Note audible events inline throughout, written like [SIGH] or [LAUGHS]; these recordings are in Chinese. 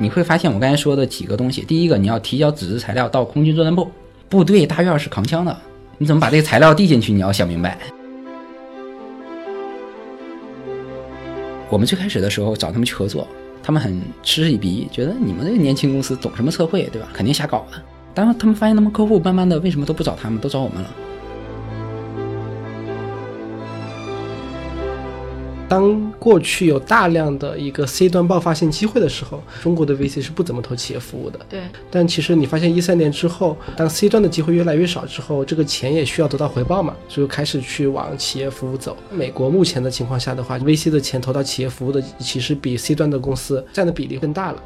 你会发现我刚才说的几个东西，第一个你要提交纸质材料到空军作战部，部队大院是扛枪的，你怎么把这个材料递进去？你要想明白。我们最开始的时候找他们去合作，他们很嗤之以鼻，觉得你们这个年轻公司懂什么测绘，对吧？肯定瞎搞的。当他们发现他们客户慢慢的为什么都不找他们，都找我们了。过去有大量的一个 C 端爆发性机会的时候，中国的 VC 是不怎么投企业服务的。对，但其实你发现一三年之后，当 C 端的机会越来越少之后，这个钱也需要得到回报嘛，所以开始去往企业服务走。美国目前的情况下的话，VC 的钱投到企业服务的，其实比 C 端的公司占的比例更大了。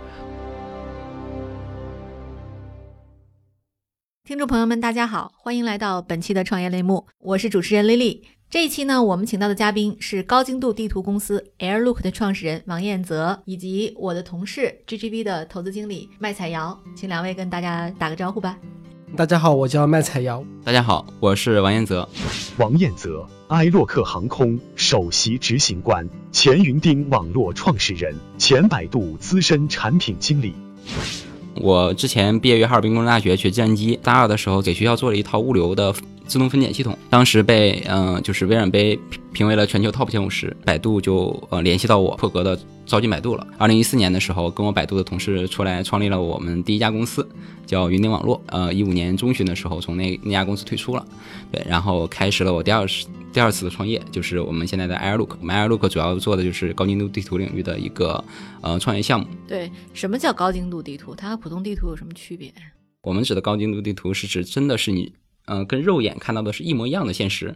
听众朋友们，大家好，欢迎来到本期的创业类目，我是主持人丽丽。这一期呢，我们请到的嘉宾是高精度地图公司 AirLook 的创始人王彦泽，以及我的同事 GGB 的投资经理麦彩瑶，请两位跟大家打个招呼吧。大家好，我叫麦彩瑶。大家好，我是王彦泽。王彦泽，埃洛克航空首席执行官，前云钉网络创始人，前百度资深产品经理。我之前毕业于哈尔滨工业大学学计算机，大二的时候给学校做了一套物流的。自动分拣系统当时被嗯，就是微软杯评为了全球 top 前五十，百度就呃联系到我，破格的招进百度了。二零一四年的时候，跟我百度的同事出来创立了我们第一家公司，叫云顶网络。呃，一五年中旬的时候，从那那家公司退出了，对，然后开始了我第二次第二次的创业，就是我们现在的 AirLook。我们 AirLook 主要做的就是高精度地图领域的一个呃创业项目。对，什么叫高精度地图？它和普通地图有什么区别？我们指的高精度地图是指真的是你。嗯，跟肉眼看到的是一模一样的现实。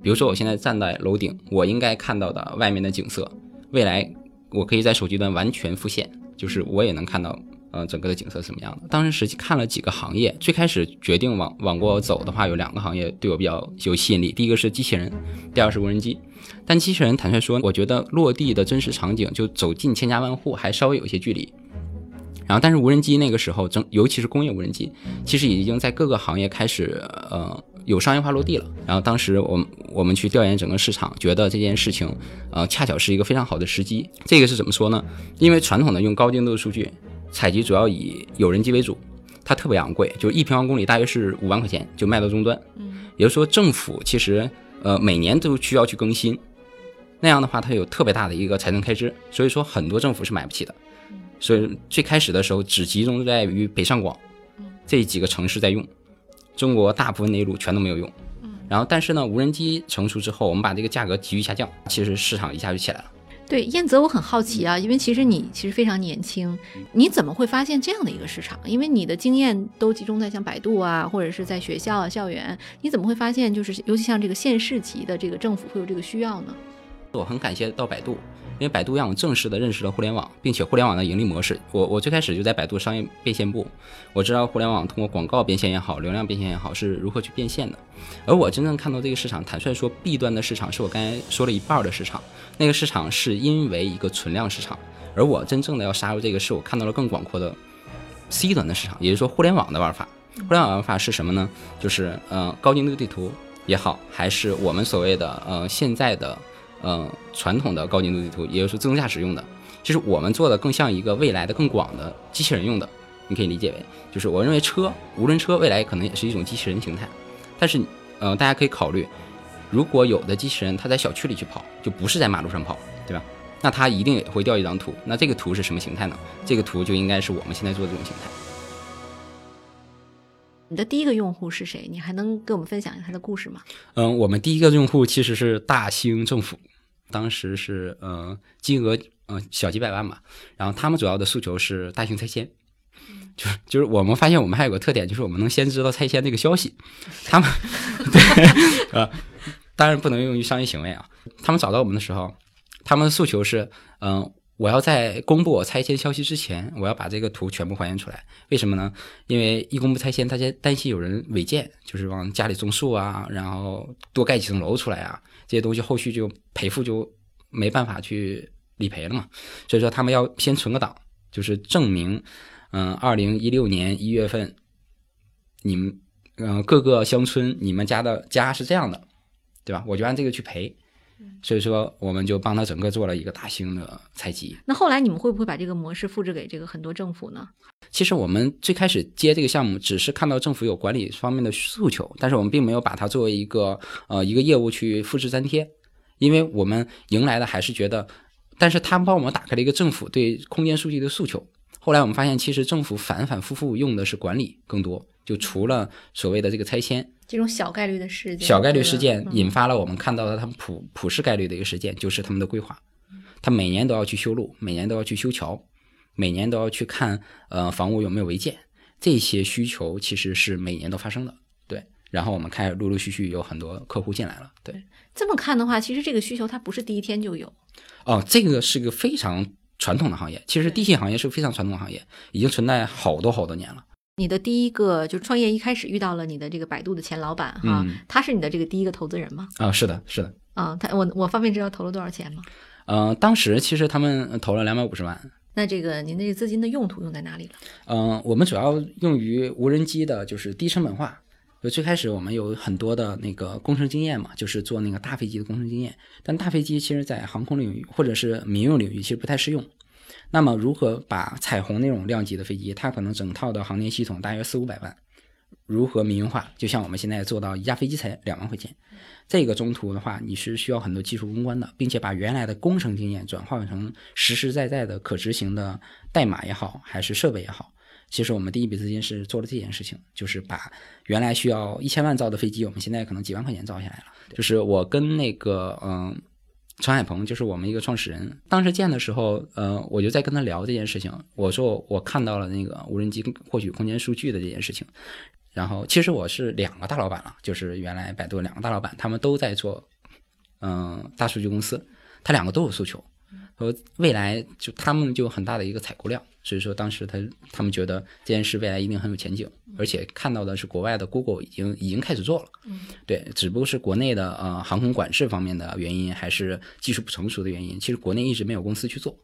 比如说，我现在站在楼顶，我应该看到的外面的景色，未来我可以在手机端完全复现，就是我也能看到，呃，整个的景色什么样的。当时实际看了几个行业，最开始决定往往过走的话，有两个行业对我比较有吸引力，第一个是机器人，第二是无人机。但机器人坦率说，我觉得落地的真实场景就走进千家万户还稍微有一些距离。然后，但是无人机那个时候，整尤其是工业无人机，其实已经在各个行业开始呃有商业化落地了。然后当时我们我们去调研整个市场，觉得这件事情呃恰巧是一个非常好的时机。这个是怎么说呢？因为传统的用高精度数据采集主要以有人机为主，它特别昂贵，就一平方公里大约是五万块钱就卖到终端。嗯，也就是说政府其实呃每年都需要去更新，那样的话它有特别大的一个财政开支，所以说很多政府是买不起的。所以最开始的时候只集中在于北上广这几个城市在用，中国大部分内陆全都没有用。然后但是呢，无人机成熟之后，我们把这个价格急剧下降，其实市场一下就起来了。对，燕泽，我很好奇啊，因为其实你其实非常年轻，你怎么会发现这样的一个市场？因为你的经验都集中在像百度啊，或者是在学校啊、校园，你怎么会发现就是尤其像这个县市级的这个政府会有这个需要呢？我很感谢到百度。因为百度让我正式的认识了互联网，并且互联网的盈利模式。我我最开始就在百度商业变现部，我知道互联网通过广告变现也好，流量变现也好是如何去变现的。而我真正看到这个市场，坦率说，B 端的市场是我刚才说了一半的市场，那个市场是因为一个存量市场。而我真正的要杀入这个，是我看到了更广阔的 C 端的市场，也就是说互联网的玩法。互联网玩法是什么呢？就是呃高精度地图也好，还是我们所谓的呃现在的。嗯，传统的高精度地图，也就是自动驾驶用的，其实我们做的更像一个未来的更广的机器人用的，你可以理解为，就是我认为车，无人车未来可能也是一种机器人形态。但是，嗯，大家可以考虑，如果有的机器人它在小区里去跑，就不是在马路上跑，对吧？那它一定也会掉一张图，那这个图是什么形态呢？这个图就应该是我们现在做的这种形态。你的第一个用户是谁？你还能跟我们分享一下他的故事吗？嗯，我们第一个用户其实是大兴政府，当时是嗯金额嗯小几百万吧。然后他们主要的诉求是大型拆迁，就是就是我们发现我们还有个特点，就是我们能先知道拆迁这个消息。[LAUGHS] 他们对啊，当然不能用于商业行为啊。他们找到我们的时候，他们的诉求是嗯。我要在公布我拆迁消息之前，我要把这个图全部还原出来。为什么呢？因为一公布拆迁，大家担心有人违建，就是往家里种树啊，然后多盖几层楼出来啊，这些东西后续就赔付就没办法去理赔了嘛。所以说他们要先存个档，就是证明，嗯，二零一六年一月份，你们，嗯，各个乡村你们家的家是这样的，对吧？我就按这个去赔。所以说我们就帮他整个做了一个大型的采集。那后来你们会不会把这个模式复制给这个很多政府呢？其实我们最开始接这个项目，只是看到政府有管理方面的诉求，但是我们并没有把它作为一个呃一个业务去复制粘贴，因为我们迎来的还是觉得，但是他们帮我们打开了一个政府对空间数据的诉求。后来我们发现，其实政府反反复复用的是管理更多，就除了所谓的这个拆迁，这种小概率的事件，小概率事件嗯引发了我们看到的他们普普世概率的一个事件，就是他们的规划。他每年都要去修路，每年都要去修桥，每年都要去看呃房屋有没有违建，这些需求其实是每年都发生的。对，然后我们开始陆陆续续有很多客户进来了。对，这么看的话，其实这个需求它不是第一天就有。哦，这个是个非常传统的行业，其实地信行业是个非常传统的行业，已经存在好多好多年了。你的第一个就创业一开始遇到了你的这个百度的前老板哈，嗯他是你的这个第一个投资人吗？啊、是的，是的。啊，他我我方便知道投了多少钱吗？呃，当时其实他们投了两百五十万，那这个您的这资金的用途用在哪里了？嗯，我们主要用于无人机的，就是低成本化。就最开始我们有很多的那个工程经验嘛，就是做那个大飞机的工程经验，但大飞机其实在航空领域或者是民用领域其实不太适用。那么如何把彩虹那种量级的飞机，它可能整套的航天系统大约四五百万，如何民用化？就像我们现在做到一架飞机才两万块钱，这个中途的话，你是需要很多技术攻关的，并且把原来的工程经验转化成实实在在的可执行的代码也好，还是设备也好。其实我们第一笔资金是做了这件事情，就是把原来需要一千万造的飞机，我们现在可能几万块钱造下来了。就是我跟那个嗯，陈海鹏，就是我们一个创始人，当时见的时候，呃，我就在跟他聊这件事情。我说我看到了那个无人机获取空间数据的这件事情。然后其实我是两个大老板了，就是原来百度两个大老板，他们都在做嗯、大数据公司，他两个都有诉求。说未来就他们就有很大的一个采购量，所以说当时他他们觉得这件事未来一定很有前景，而且看到的是国外的 Google 已经已经开始做了，对，只不过是国内的呃航空管制方面的原因，还是技术不成熟的原因，其实国内一直没有公司去做，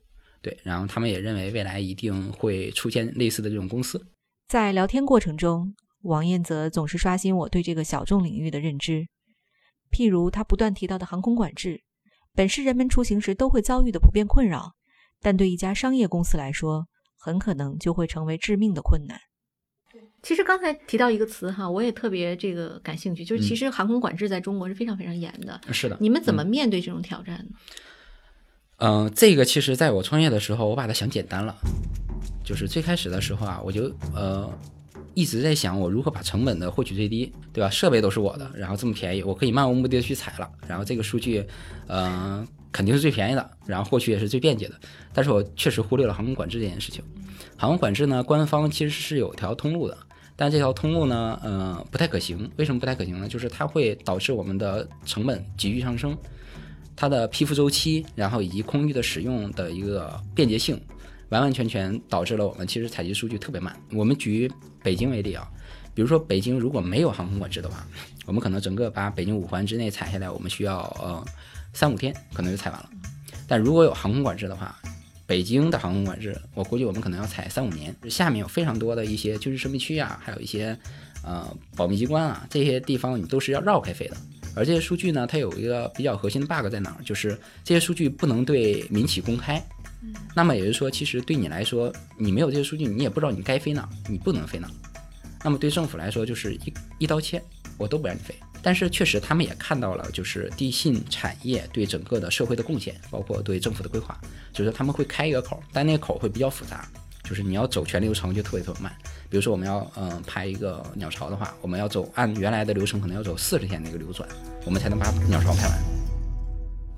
对，然后他们也认为未来一定会出现类似的这种公司，在聊天过程中，王彦泽总是刷新我对这个小众领域的认知。譬如他不断提到的航空管制，本是人们出行时都会遭遇的普遍困扰，但对一家商业公司来说，很可能就会成为致命的困难。其实刚才提到一个词哈，我也特别这个感兴趣，就是其实航空管制在中国是非常非常严的。是的，你们怎么面对这种挑战呢？嗯、这个其实在我创业的时候，我把它想简单了，就是最开始的时候啊，我就呃一直在想我如何把成本的获取最低，对吧？设备都是我的，然后这么便宜，我可以漫无目的的去采了，然后这个数据，呃，肯定是最便宜的，然后获取也是最便捷的。但是我确实忽略了航空管制这件事情。航空管制呢，官方其实是有条通路的，但这条通路呢，呃，不太可行。为什么不太可行呢？就是它会导致我们的成本急剧上升。它的批复周期，然后以及空域的使用的一个便捷性，完完全全导致了我们其实采集数据特别慢。我们举北京为例啊，比如说北京如果没有航空管制的话，我们可能整个把北京五环之内采下来，我们需要呃三五天可能就采完了。但如果有航空管制的话，北京的航空管制，我估计我们可能要采三五年。下面有非常多的一些军事生命区啊，还有一些呃保密机关啊，这些地方你都是要绕开飞的。而这些数据呢，它有一个比较核心的 bug 在哪儿？就是这些数据不能对民企公开。那么也就是说，其实对你来说，你没有这些数据，你也不知道你该飞哪，你不能飞哪。那么对政府来说，就是一一刀切，我都不让你飞。但是确实，他们也看到了，就是地信产业对整个的社会的贡献，包括对政府的规划，就是他们会开一个口，但那个口会比较复杂，就是你要走全流程就特别特别慢。比如说我们要嗯、拍一个鸟巢的话，我们要走按原来的流程，可能要走四十天的一个流转，我们才能把鸟巢拍完。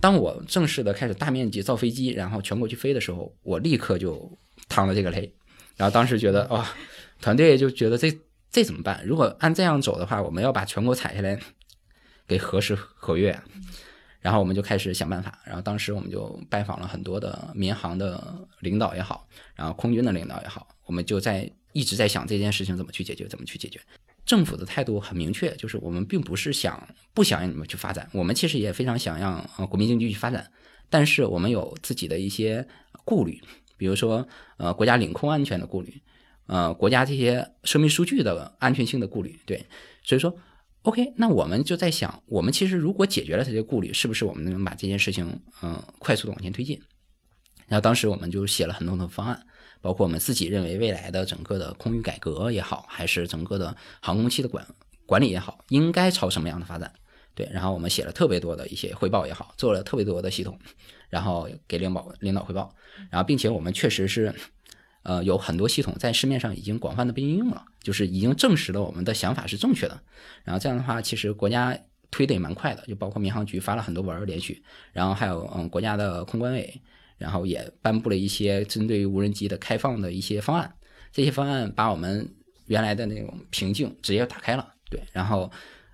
当我正式的开始大面积造飞机，然后全国去飞的时候，我立刻就趟了这个雷。然后当时觉得哇、团队就觉得 [LAUGHS] 这这怎么办？如果按这样走的话，我们要把全国踩下来，给何时何月？然后我们就开始想办法。然后当时我们就拜访了很多的民航的领导也好，然后空军的领导也好，我们就在一直在想这件事情怎么去解决，怎么去解决。政府的态度很明确，就是我们并不是想不想让你们去发展，我们其实也非常想让呃国民经济去发展，但是我们有自己的一些顾虑，比如说呃国家领空安全的顾虑，呃国家这些生命数据的安全性的顾虑，对，所以说 OK，那我们就在想，我们其实如果解决了这些顾虑，是不是我们能把这件事情嗯快速的往前推进？然后当时我们就写了很多的方案，包括我们自己认为未来的整个的空域改革也好，还是整个的航空器的管管理也好，应该朝什么样的发展？对，然后我们写了特别多的一些汇报也好，做了特别多的系统，然后给领导领导汇报，然后并且我们确实是。呃，有很多系统在市面上已经广泛的被应用了，就是已经证实了我们的想法是正确的。然后这样的话，其实国家推的也蛮快的，就包括民航局发了很多文儿连续，然后还有嗯国家的空管委，然后也颁布了一些针对于无人机的开放的一些方案。这些方案把我们原来的那种瓶颈直接打开了，对。然后，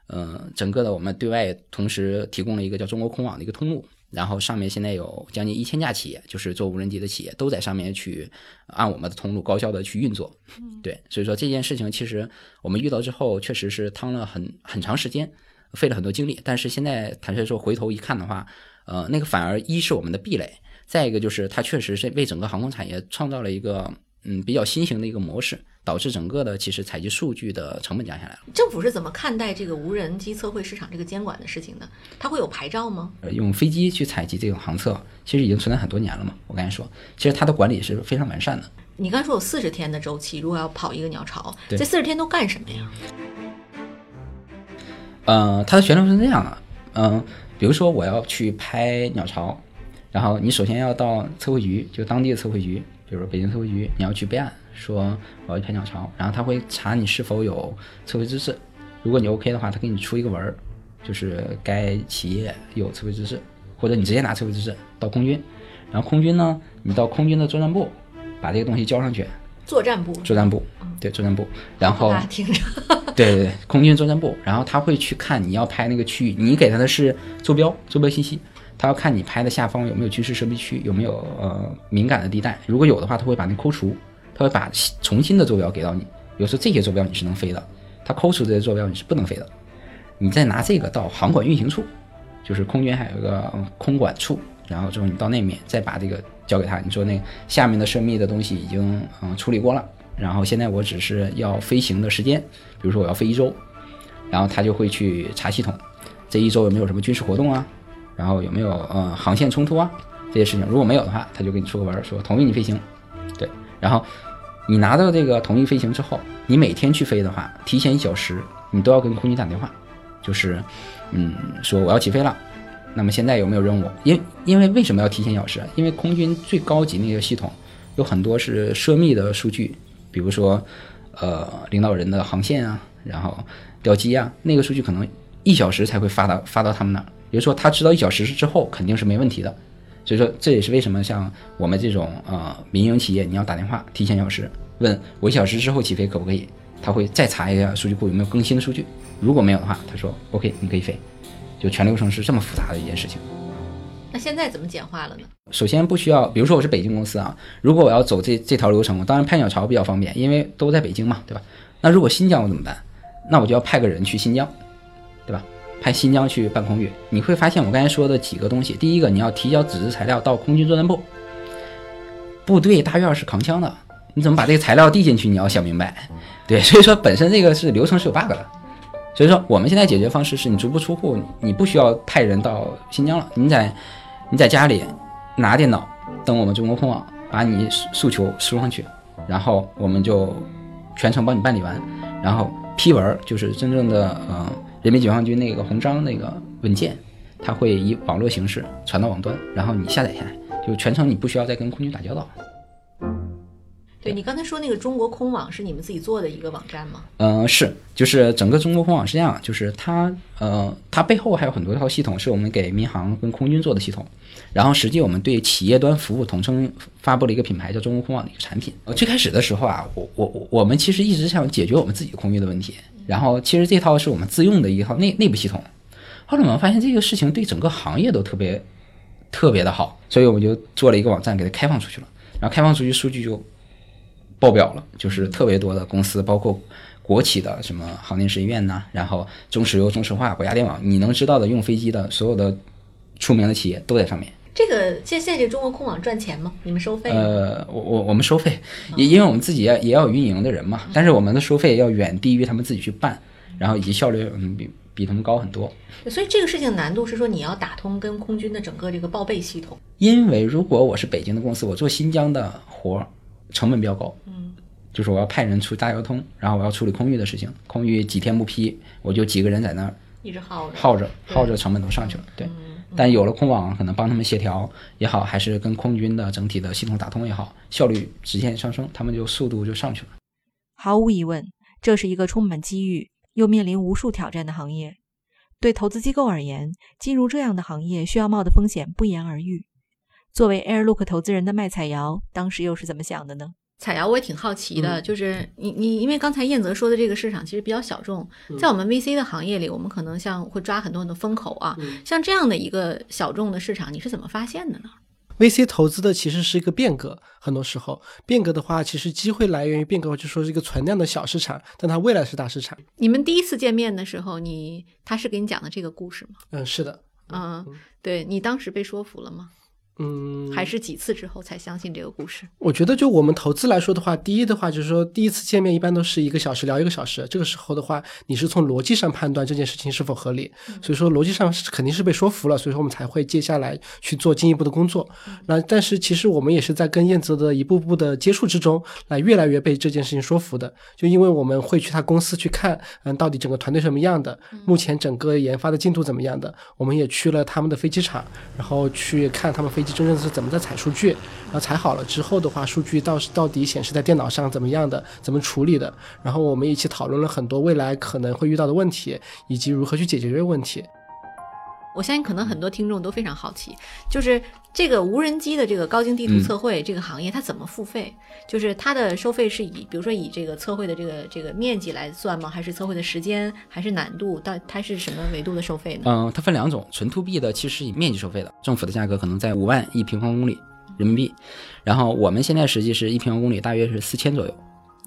嗯，整个的我们对外同时提供了一个叫中国空网的一个通路。然后上面现在有将近一千家企业，就是做无人机的企业，都在上面去按我们的通路高效的去运作。对，所以说这件事情其实我们遇到之后，确实是趟了很很长时间，费了很多精力。但是现在坦率说，回头一看的话，呃，那个反而一是我们的壁垒，再一个就是它确实是为整个航空产业创造了一个嗯比较新型的一个模式。导致整个的其实采集数据的成本降下来了。政府是怎么看待这个无人机测绘市场这个监管的事情的？它会有牌照吗？用飞机去采集这种航测，其实已经存在很多年了嘛。我刚才说，其实它的管理是非常完善的。你刚才说有四十天的周期，如果要跑一个鸟巢，这四十天都干什么呀？呃，它的旋律是这样的，嗯，比如说我要去拍鸟巢，然后你首先要到测绘局，就当地的测绘局，比如说北京测绘局，你要去备案。说我要去拍鸟巢，然后他会查你是否有测绘资质，如果你 OK 的话，他给你出一个文儿，就是该企业有测绘资质，或者你直接拿测绘资质到空军，然后空军呢，你到空军的作战部把这个东西交上去。作战部。作战部，对作战部，然后听着，[LAUGHS] [LAUGHS] 对对对，空军作战部，然后他会去看你要拍那个区域，你给他的是坐标，坐标信息，他要看你拍的下方有没有军事设备区，有没有呃敏感的地带，如果有的话，他会把那抠除。他会把重新的坐标给到你，比如说这些坐标你是能飞的，他抠出这些坐标你是不能飞的，你再拿这个到航管运行处，就是空军还有一个空管处，然后之后你到那面再把这个交给他，你说那下面的涉密的东西已经嗯处理过了，然后现在我只是要飞行的时间，比如说我要飞一周，然后他就会去查系统，这一周有没有什么军事活动啊，然后有没有呃航线冲突啊这些事情，如果没有的话，他就给你出个文说同意你飞行。对然后，你拿到这个同意飞行之后，你每天去飞的话，提前一小时，你都要跟空军打电话，就是，嗯，说我要起飞了。那么现在有没有任务？因因为为什么要提前一小时？因为空军最高级那个系统有很多是涉密的数据，比如说，呃，领导人的航线啊，然后调机啊，那个数据可能一小时才会发到发到他们那儿。比如说他知道一小时之后肯定是没问题的。所以说，这也是为什么像我们这种呃民营企业，你要打电话提前一小时问我一小时之后起飞可不可以？他会再查一下数据库有没有更新的数据，如果没有的话，他说 OK，你可以飞。就全流程是这么复杂的一件事情。那现在怎么简化了呢？首先不需要，比如说我是北京公司啊，如果我要走这这条流程，我当然拍鸟巢比较方便，因为都在北京嘛，对吧？那如果新疆我怎么办？那我就要派个人去新疆，对吧？派新疆去办空域，你会发现我刚才说的几个东西。第一个，你要提交纸质材料到空军作战部，部队大院是扛枪的，你怎么把这个材料递进去？你要想明白。对，所以说本身这个是流程是有 bug 的。所以说我们现在解决方式是你足不出户，你不需要派人到新疆了，你在你在家里拿电脑登我们中国空网，把你诉求输上去，然后我们就全程帮你办理完，然后批文就是真正的嗯。人民解放军那个红章那个文件，它会以网络形式传到网端，然后你下载下来，就全程你不需要再跟空军打交道。对你刚才说那个中国空网是你们自己做的一个网站吗？嗯，是，就是整个中国空网是这样，就是它呃，它背后还有很多套系统是我们给民航跟空军做的系统，然后实际我们对企业端服务统称发布了一个品牌叫中国空网的一个产品。呃，最开始的时候啊，我我我们其实一直想解决我们自己空军的问题。然后其实这套是我们自用的一套内内部系统，后来我们发现这个事情对整个行业都特别特别的好，所以我们就做了一个网站给它开放出去了。然后开放出去数据就爆表了，就是特别多的公司，包括国企的什么航天实验院呐，然后中石油、中石化、国家电网，你能知道的用飞机的所有的出名的企业都在上面。这个现现在这中国空网赚钱吗？你们收费？呃，我我我们收费，也因为我们自己也也要运营的人嘛。但是我们的收费要远低于他们自己去办，然后以及效率嗯比比他们高很多。所以这个事情难度是说你要打通跟空军的整个这个报备系统。因为如果我是北京的公司，我做新疆的活儿，成本比较高。嗯，就是我要派人出大交通，然后我要处理空域的事情，空域几天不批，我就几个人在那儿一直耗着。耗着，耗着成本都上去了。对，嗯但有了空网，可能帮他们协调也好，还是跟空军的整体的系统打通也好，效率直线上升，他们就速度就上去了。毫无疑问，这是一个充满机遇又面临无数挑战的行业。对投资机构而言，进入这样的行业需要冒的风险不言而喻。作为 Airlook 投资人的麦彩瑶，当时又是怎么想的呢？彩瑶，我也挺好奇的，嗯就是你你，因为刚才燕泽说的这个市场其实比较小众，在我们 VC 的行业里，我们可能像会抓很多很多风口啊，像这样的一个小众的市场，你是怎么发现的呢？VC 投资的其实是一个变革，很多时候变革的话，其实机会来源于变革，就说是一个存量的小市场，但它未来是大市场。你们第一次见面的时候，你他是给你讲的这个故事吗？嗯，是的，嗯，对你当时被说服了吗？嗯，还是几次之后才相信这个故事？我觉得，就我们投资来说的话，第一的话就是说，第一次见面一般都是一个小时聊一个小时，这个时候的话，你是从逻辑上判断这件事情是否合理，所以说逻辑上是肯定是被说服了，所以说我们才会接下来去做进一步的工作。那但是其实我们也是在跟燕泽的一步步的接触之中，来越来越被这件事情说服的。就因为我们会去他公司去看，嗯，到底整个团队什么样的，目前整个研发的进度怎么样的，我们也去了他们的飞机场，然后去看他们飞以及真正是怎么在采数据，然后采好了之后的话，数据到到底显示在电脑上怎么样的，怎么处理的，然后我们一起讨论了很多未来可能会遇到的问题，以及如何去解决这个问题。我相信可能很多听众都非常好奇，就是这个无人机的这个高精地图嗯测绘这个行业，它怎么付费？就是它的收费是以，比如说以这个测绘的这个这个面积来算吗？还是测绘的时间，还是难度？到它是什么维度的收费呢？嗯、它分两种，纯 to B 的其实是以面积收费的，政府的价格可能在五万一平方公里人民币，然后我们现在实际是一平方公里大约是四千左右，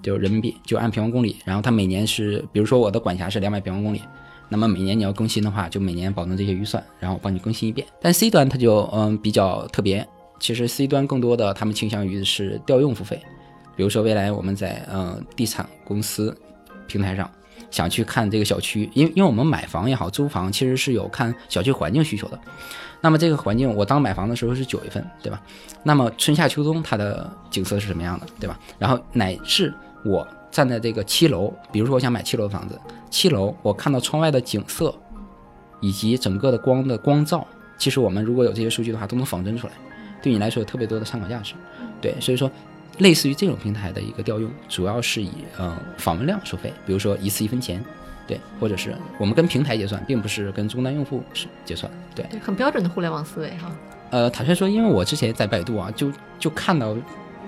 就人民币，就按平方公里，然后它每年是，比如说我的管辖是两百平方公里。那么每年你要更新的话，就每年保证这些预算，然后我帮你更新一遍。但 C 端它就嗯比较特别，其实 C 端更多的他们倾向于是调用付费，比如说未来我们在嗯地产公司平台上想去看这个小区，因为因为我们买房也好，租房其实是有看小区环境需求的。那么这个环境，我当买房的时候是九月份，对吧？那么春夏秋冬它的景色是什么样的，对吧？然后乃至我站在这个七楼，比如说我想买七楼的房子，七楼我看到窗外的景色，以及整个的光的光照，其实我们如果有这些数据的话，都能仿真出来，对你来说有特别多的参考价值。对，所以说类似于这种平台的一个调用，主要是以呃访问量收费，比如说一次一分钱，对，或者是我们跟平台结算，并不是跟终端用户是结算，对。对，很标准的互联网思维哈。呃，坦率说，因为我之前在百度啊，就就看到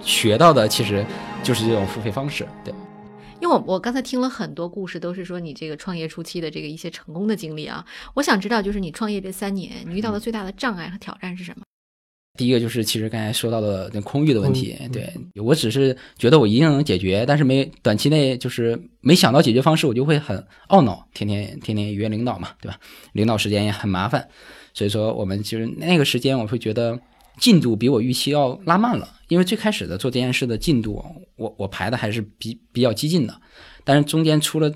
学到的，其实就是这种付费方式，对。因为我我刚才听了很多故事，都是说你这个创业初期的这个一些成功的经历啊。我想知道，就是你创业这三年，你遇到的最大的障碍和挑战是什么？第一个就是其实刚才说到的那空域的问题，嗯对我只是觉得我一定能解决，但是没短期内就是没想到解决方式，我就会很懊恼，天天天天约领导嘛，对吧？领导时间也很麻烦，所以说我们其实那个时间我会觉得进度比我预期要拉慢了，因为最开始的做这件事的进度，我我排的还是比比较激进的，但是中间出了。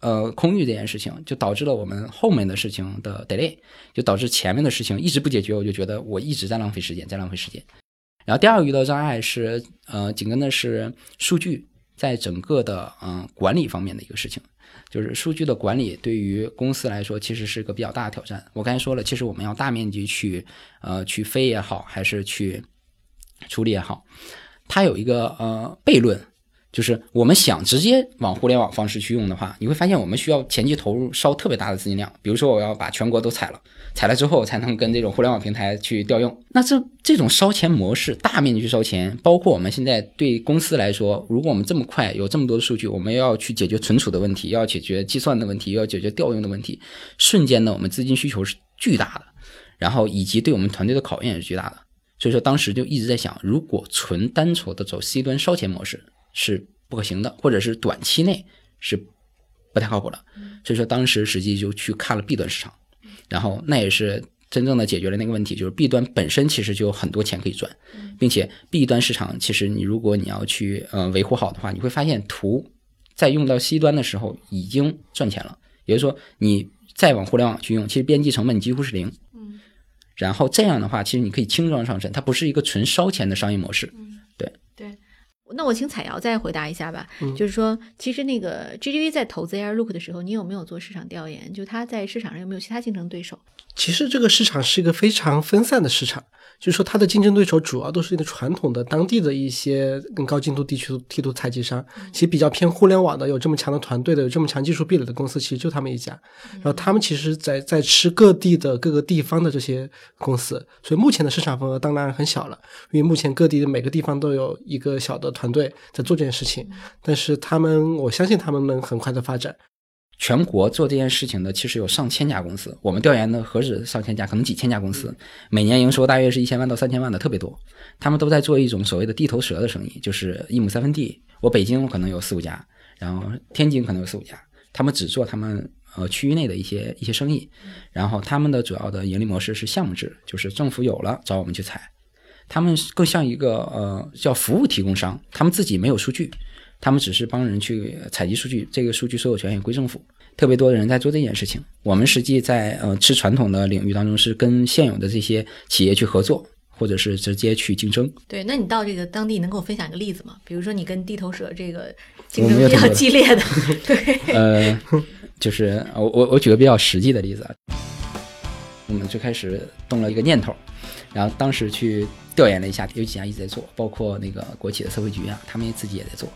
呃，空域这件事情就导致了我们后面的事情的 delay，就导致前面的事情一直不解决，我就觉得我一直在浪费时间，在浪费时间。然后第二个遇到障碍是，呃，紧跟的是数据在整个的嗯、管理方面的一个事情，就是数据的管理对于公司来说其实是个比较大的挑战。我刚才说了，其实我们要大面积去呃去飞也好，还是去处理也好，它有一个呃悖论，就是我们想直接往互联网方式去用的话，你会发现我们需要前期投入烧特别大的资金量。比如说，我要把全国都采了，采了之后才能跟这种互联网平台去调用。那这这种烧钱模式，大面积去烧钱，包括我们现在对公司来说，如果我们这么快有这么多的数据，我们要去解决存储的问题，要解决计算的问题，要解决调用的问题，瞬间呢，我们资金需求是巨大的，然后以及对我们团队的考验也是巨大的。所以说，当时就一直在想，如果纯单纯的走 C 端烧钱模式是不可行的，或者是短期内是不太靠谱的。所以说，当时实际就去看了 B 端市场，然后那也是真正的解决了那个问题，就是 B 端本身其实就有很多钱可以赚，并且 B 端市场其实你如果你要去呃维护好的话，你会发现图在用到 C 端的时候已经赚钱了，也就是说你再往互联网去用，其实边际成本几乎是零。嗯然后这样的话，其实你可以轻装上阵，它不是一个纯烧钱的商业模式。那我请彩瑶再回答一下吧。嗯就是说，其实那个 GGV 在投资 Airlook 的时候，你有没有做市场调研？就它在市场上有没有其他竞争对手？其实这个市场是一个非常分散的市场，就是说它的竞争对手主要都是一个传统的当地的一些更高精度地区地图采集商，其实比较偏互联网的，有这么强的团队的，有这么强技术壁垒的公司，其实就他们一家。然后他们其实在在吃各地的各个地方的这些公司，所以目前的市场份额当然很小了，因为目前各地的每个地方都有一个小的团队在做这件事情，但是他们我相信他们能很快的发展。全国做这件事情的其实有上千家公司，我们调研的何止上千家，可能几千家公司，每年营收大约是一千万到三千万的，特别多。他们都在做一种所谓的地头蛇的生意，就是一亩三分地。我北京可能有四五家，然后天津可能有四五家，他们只做他们呃区域内的一些一些生意，然后他们的主要的盈利模式是项目制，就是政府有了找我们去采，他们更像一个呃叫服务提供商，他们自己没有数据，他们只是帮人去采集数据，这个数据所有权也归政府。特别多的人在做这件事情。我们实际在呃吃传统的领域当中，是跟现有的这些企业去合作，或者是直接去竞争。对，那你到这个当地能给我分享一个例子吗？比如说你跟地头蛇这个竞争比较激烈的，[LAUGHS] 对，呃，就是呃我我我举个比较实际的例子啊，我们最开始动了一个念头，然后当时去调研了一下，有几家一直在做，包括那个国企的社会局啊，他们自己也在做。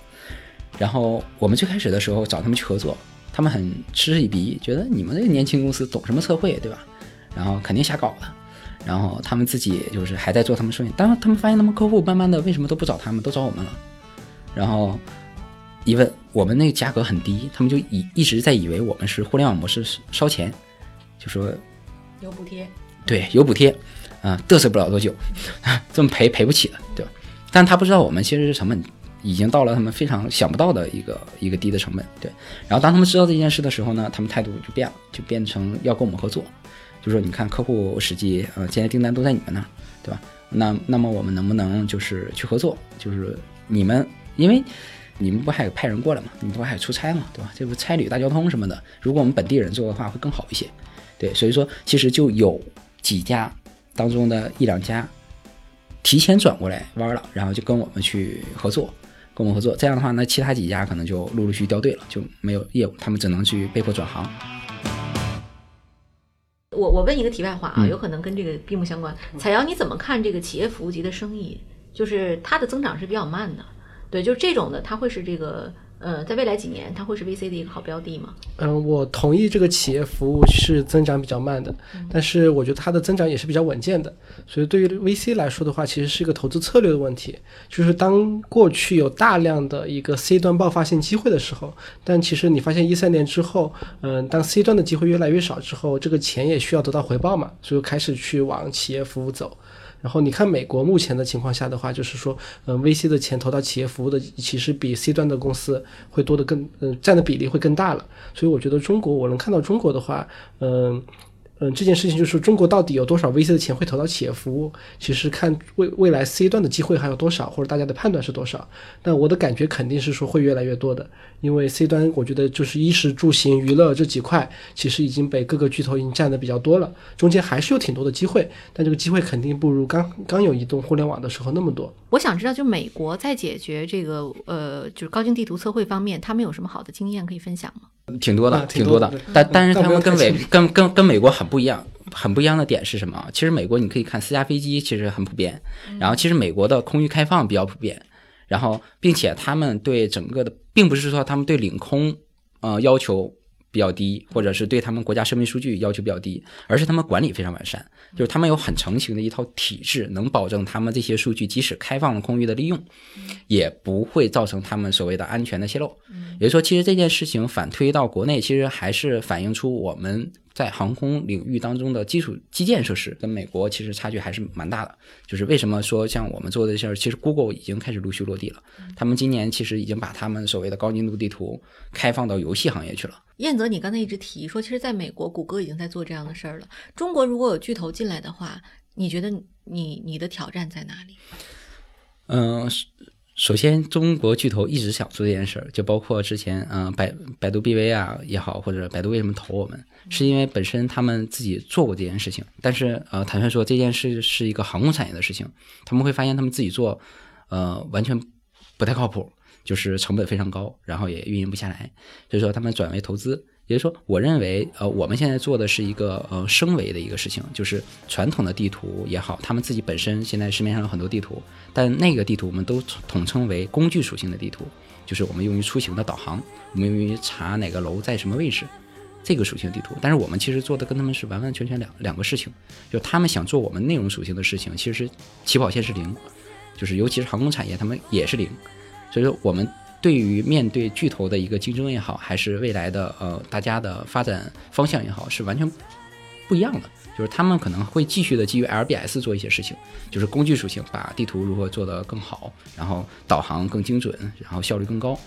然后我们最开始的时候找他们去合作，他们很嗤之以鼻，觉得你们这个年轻公司懂什么测绘，对吧？然后肯定瞎搞的。然后他们自己就是还在做他们生意，当他们发现他们客户慢慢的为什么都不找他们，都找我们了。然后一问我们那个价格很低，他们就以一直在以为我们是互联网模式烧钱，就说有补贴，对有补贴啊，嘚瑟不了多久，[LAUGHS] 这么赔赔不起的，对吧？但他不知道我们其实是成本已经到了他们非常想不到的一个一个低的成本，对。然后当他们知道这件事的时候呢，他们态度就变了，就变成要跟我们合作，就说你看客户实际呃现在订单都在你们那儿，对吧？那那么我们能不能就是去合作？就是你们因为你们不还有派人过来嘛，你们不还有出差嘛，对吧？这不差旅大交通什么的，如果我们本地人做的话会更好一些，对。所以说其实就有几家当中的一两家提前转过来弯了，然后就跟我们去合作。跟我们合作，这样的话，那其他几家可能就陆陆续掉队了，就没有业务，他们只能去被迫转行。我我问一个题外话啊，嗯有可能跟这个闭幕相关。彩瑶，你怎么看这个企业服务级的生意？就是它的增长是比较慢的，对，就是这种的，它会是这个呃，在未来几年，它会是 VC 的一个好标的吗？嗯，我同意这个企业服务是增长比较慢的，但是我觉得它的增长也是比较稳健的。所以对于 VC 来说的话，其实是一个投资策略的问题。就是当过去有大量的一个 C 端爆发性机会的时候，但其实你发现一三年之后，嗯，当 C 端的机会越来越少之后，这个钱也需要得到回报嘛，所以开始去往企业服务走。然后你看美国目前的情况下的话，就是说，嗯、VC 的钱投到企业服务的，其实比 C 端的公司会多的更，嗯、占的比例会更大了。所以我觉得中国，我能看到中国的话，嗯、嗯，这件事情就是中国到底有多少 VC 的钱会投到企业服务，其实看未未来 C 端的机会还有多少，或者大家的判断是多少。但我的感觉肯定是说会越来越多的，因为 C 端我觉得就是衣食住行娱乐这几块，其实已经被各个巨头已经占的比较多了，中间还是有挺多的机会，但这个机会肯定不如刚刚有移动互联网的时候那么多。我想知道，就美国在解决这个呃，就是高精地图测绘方面，他们有什么好的经验可以分享吗？挺多的，啊挺挺多的多的。但但是他们跟美跟跟跟美国很不一样，很不一样的点是什么啊？其实美国你可以看私家飞机其实很普遍，然后其实美国的空域开放比较普遍，然后并且他们对整个的，并不是说他们对领空呃要求比较低，或者是对他们国家生命数据要求比较低，而是他们管理非常完善，就是他们有很成型的一套体制，能保证他们这些数据即使开放了空域的利用，也不会造成他们所谓的安全的泄露。也就是说，其实这件事情反推到国内，其实还是反映出我们在航空领域当中的基础基建设施跟美国其实差距还是蛮大的。就是为什么说像我们做的事儿，其实 Google 已经开始陆续落地了，他们今年其实已经把他们所谓的高精度地图开放到游戏行业去了。燕泽，你刚才一直提说，其实在美国，谷歌已经在做这样的事儿了。中国如果有巨头进来的话，你觉得你你的挑战在哪里？嗯、首首先，中国巨头一直想做这件事儿，就包括之前，嗯、百百度 BV 啊也好，或者百度为什么投我们，是因为本身他们自己做过这件事情。但是，呃，坦率说，这件事是一个航空产业的事情，他们会发现他们自己做，呃，完全不太靠谱，就是成本非常高，然后也运营不下来，所以说他们转为投资。也就是说，我认为，呃，我们现在做的是一个呃升维的一个事情，就是传统的地图也好，他们自己本身现在市面上有很多地图，但那个地图我们都统称为工具属性的地图，就是我们用于出行的导航，我们用于查哪个楼在什么位置，这个属性地图。但是我们其实做的跟他们是完完全全两两个事情，就他们想做我们内容属性的事情，其实起跑线是零，就是尤其是航空产业，他们也是零，所以说我们。对于面对巨头的一个竞争也好，还是未来的呃大家的发展方向也好，是完全不一样的。就是他们可能会继续的基于 LBS 做一些事情，就是工具属性，把地图如何做得更好，然后导航更精准，然后效率更高，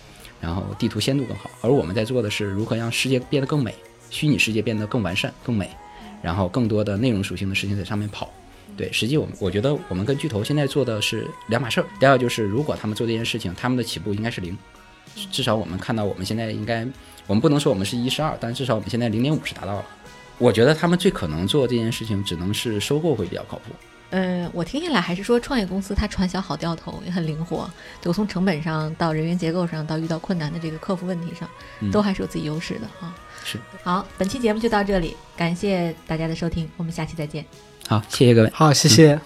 然后地图鲜度更好。而我们在做的是如何让世界变得更美，虚拟世界变得更完善、更美，然后更多的内容属性的事情在上面跑。对，实际我们我觉得我们跟巨头现在做的是两码事儿。第二就是，如果他们做这件事情，他们的起步应该是零，至少我们看到我们现在应该，我们不能说我们是一是二，但至少我们现在零点五是达到了。我觉得他们最可能做这件事情，只能是收购会比较靠谱。呃，我听下来还是说创业公司它传销好掉头，也很灵活，就从成本上到人员结构上到遇到困难的这个克服问题上，都还是有自己优势的哈。是。好，本期节目就到这里，感谢大家的收听，我们下期再见。好，谢谢各位。好，谢谢。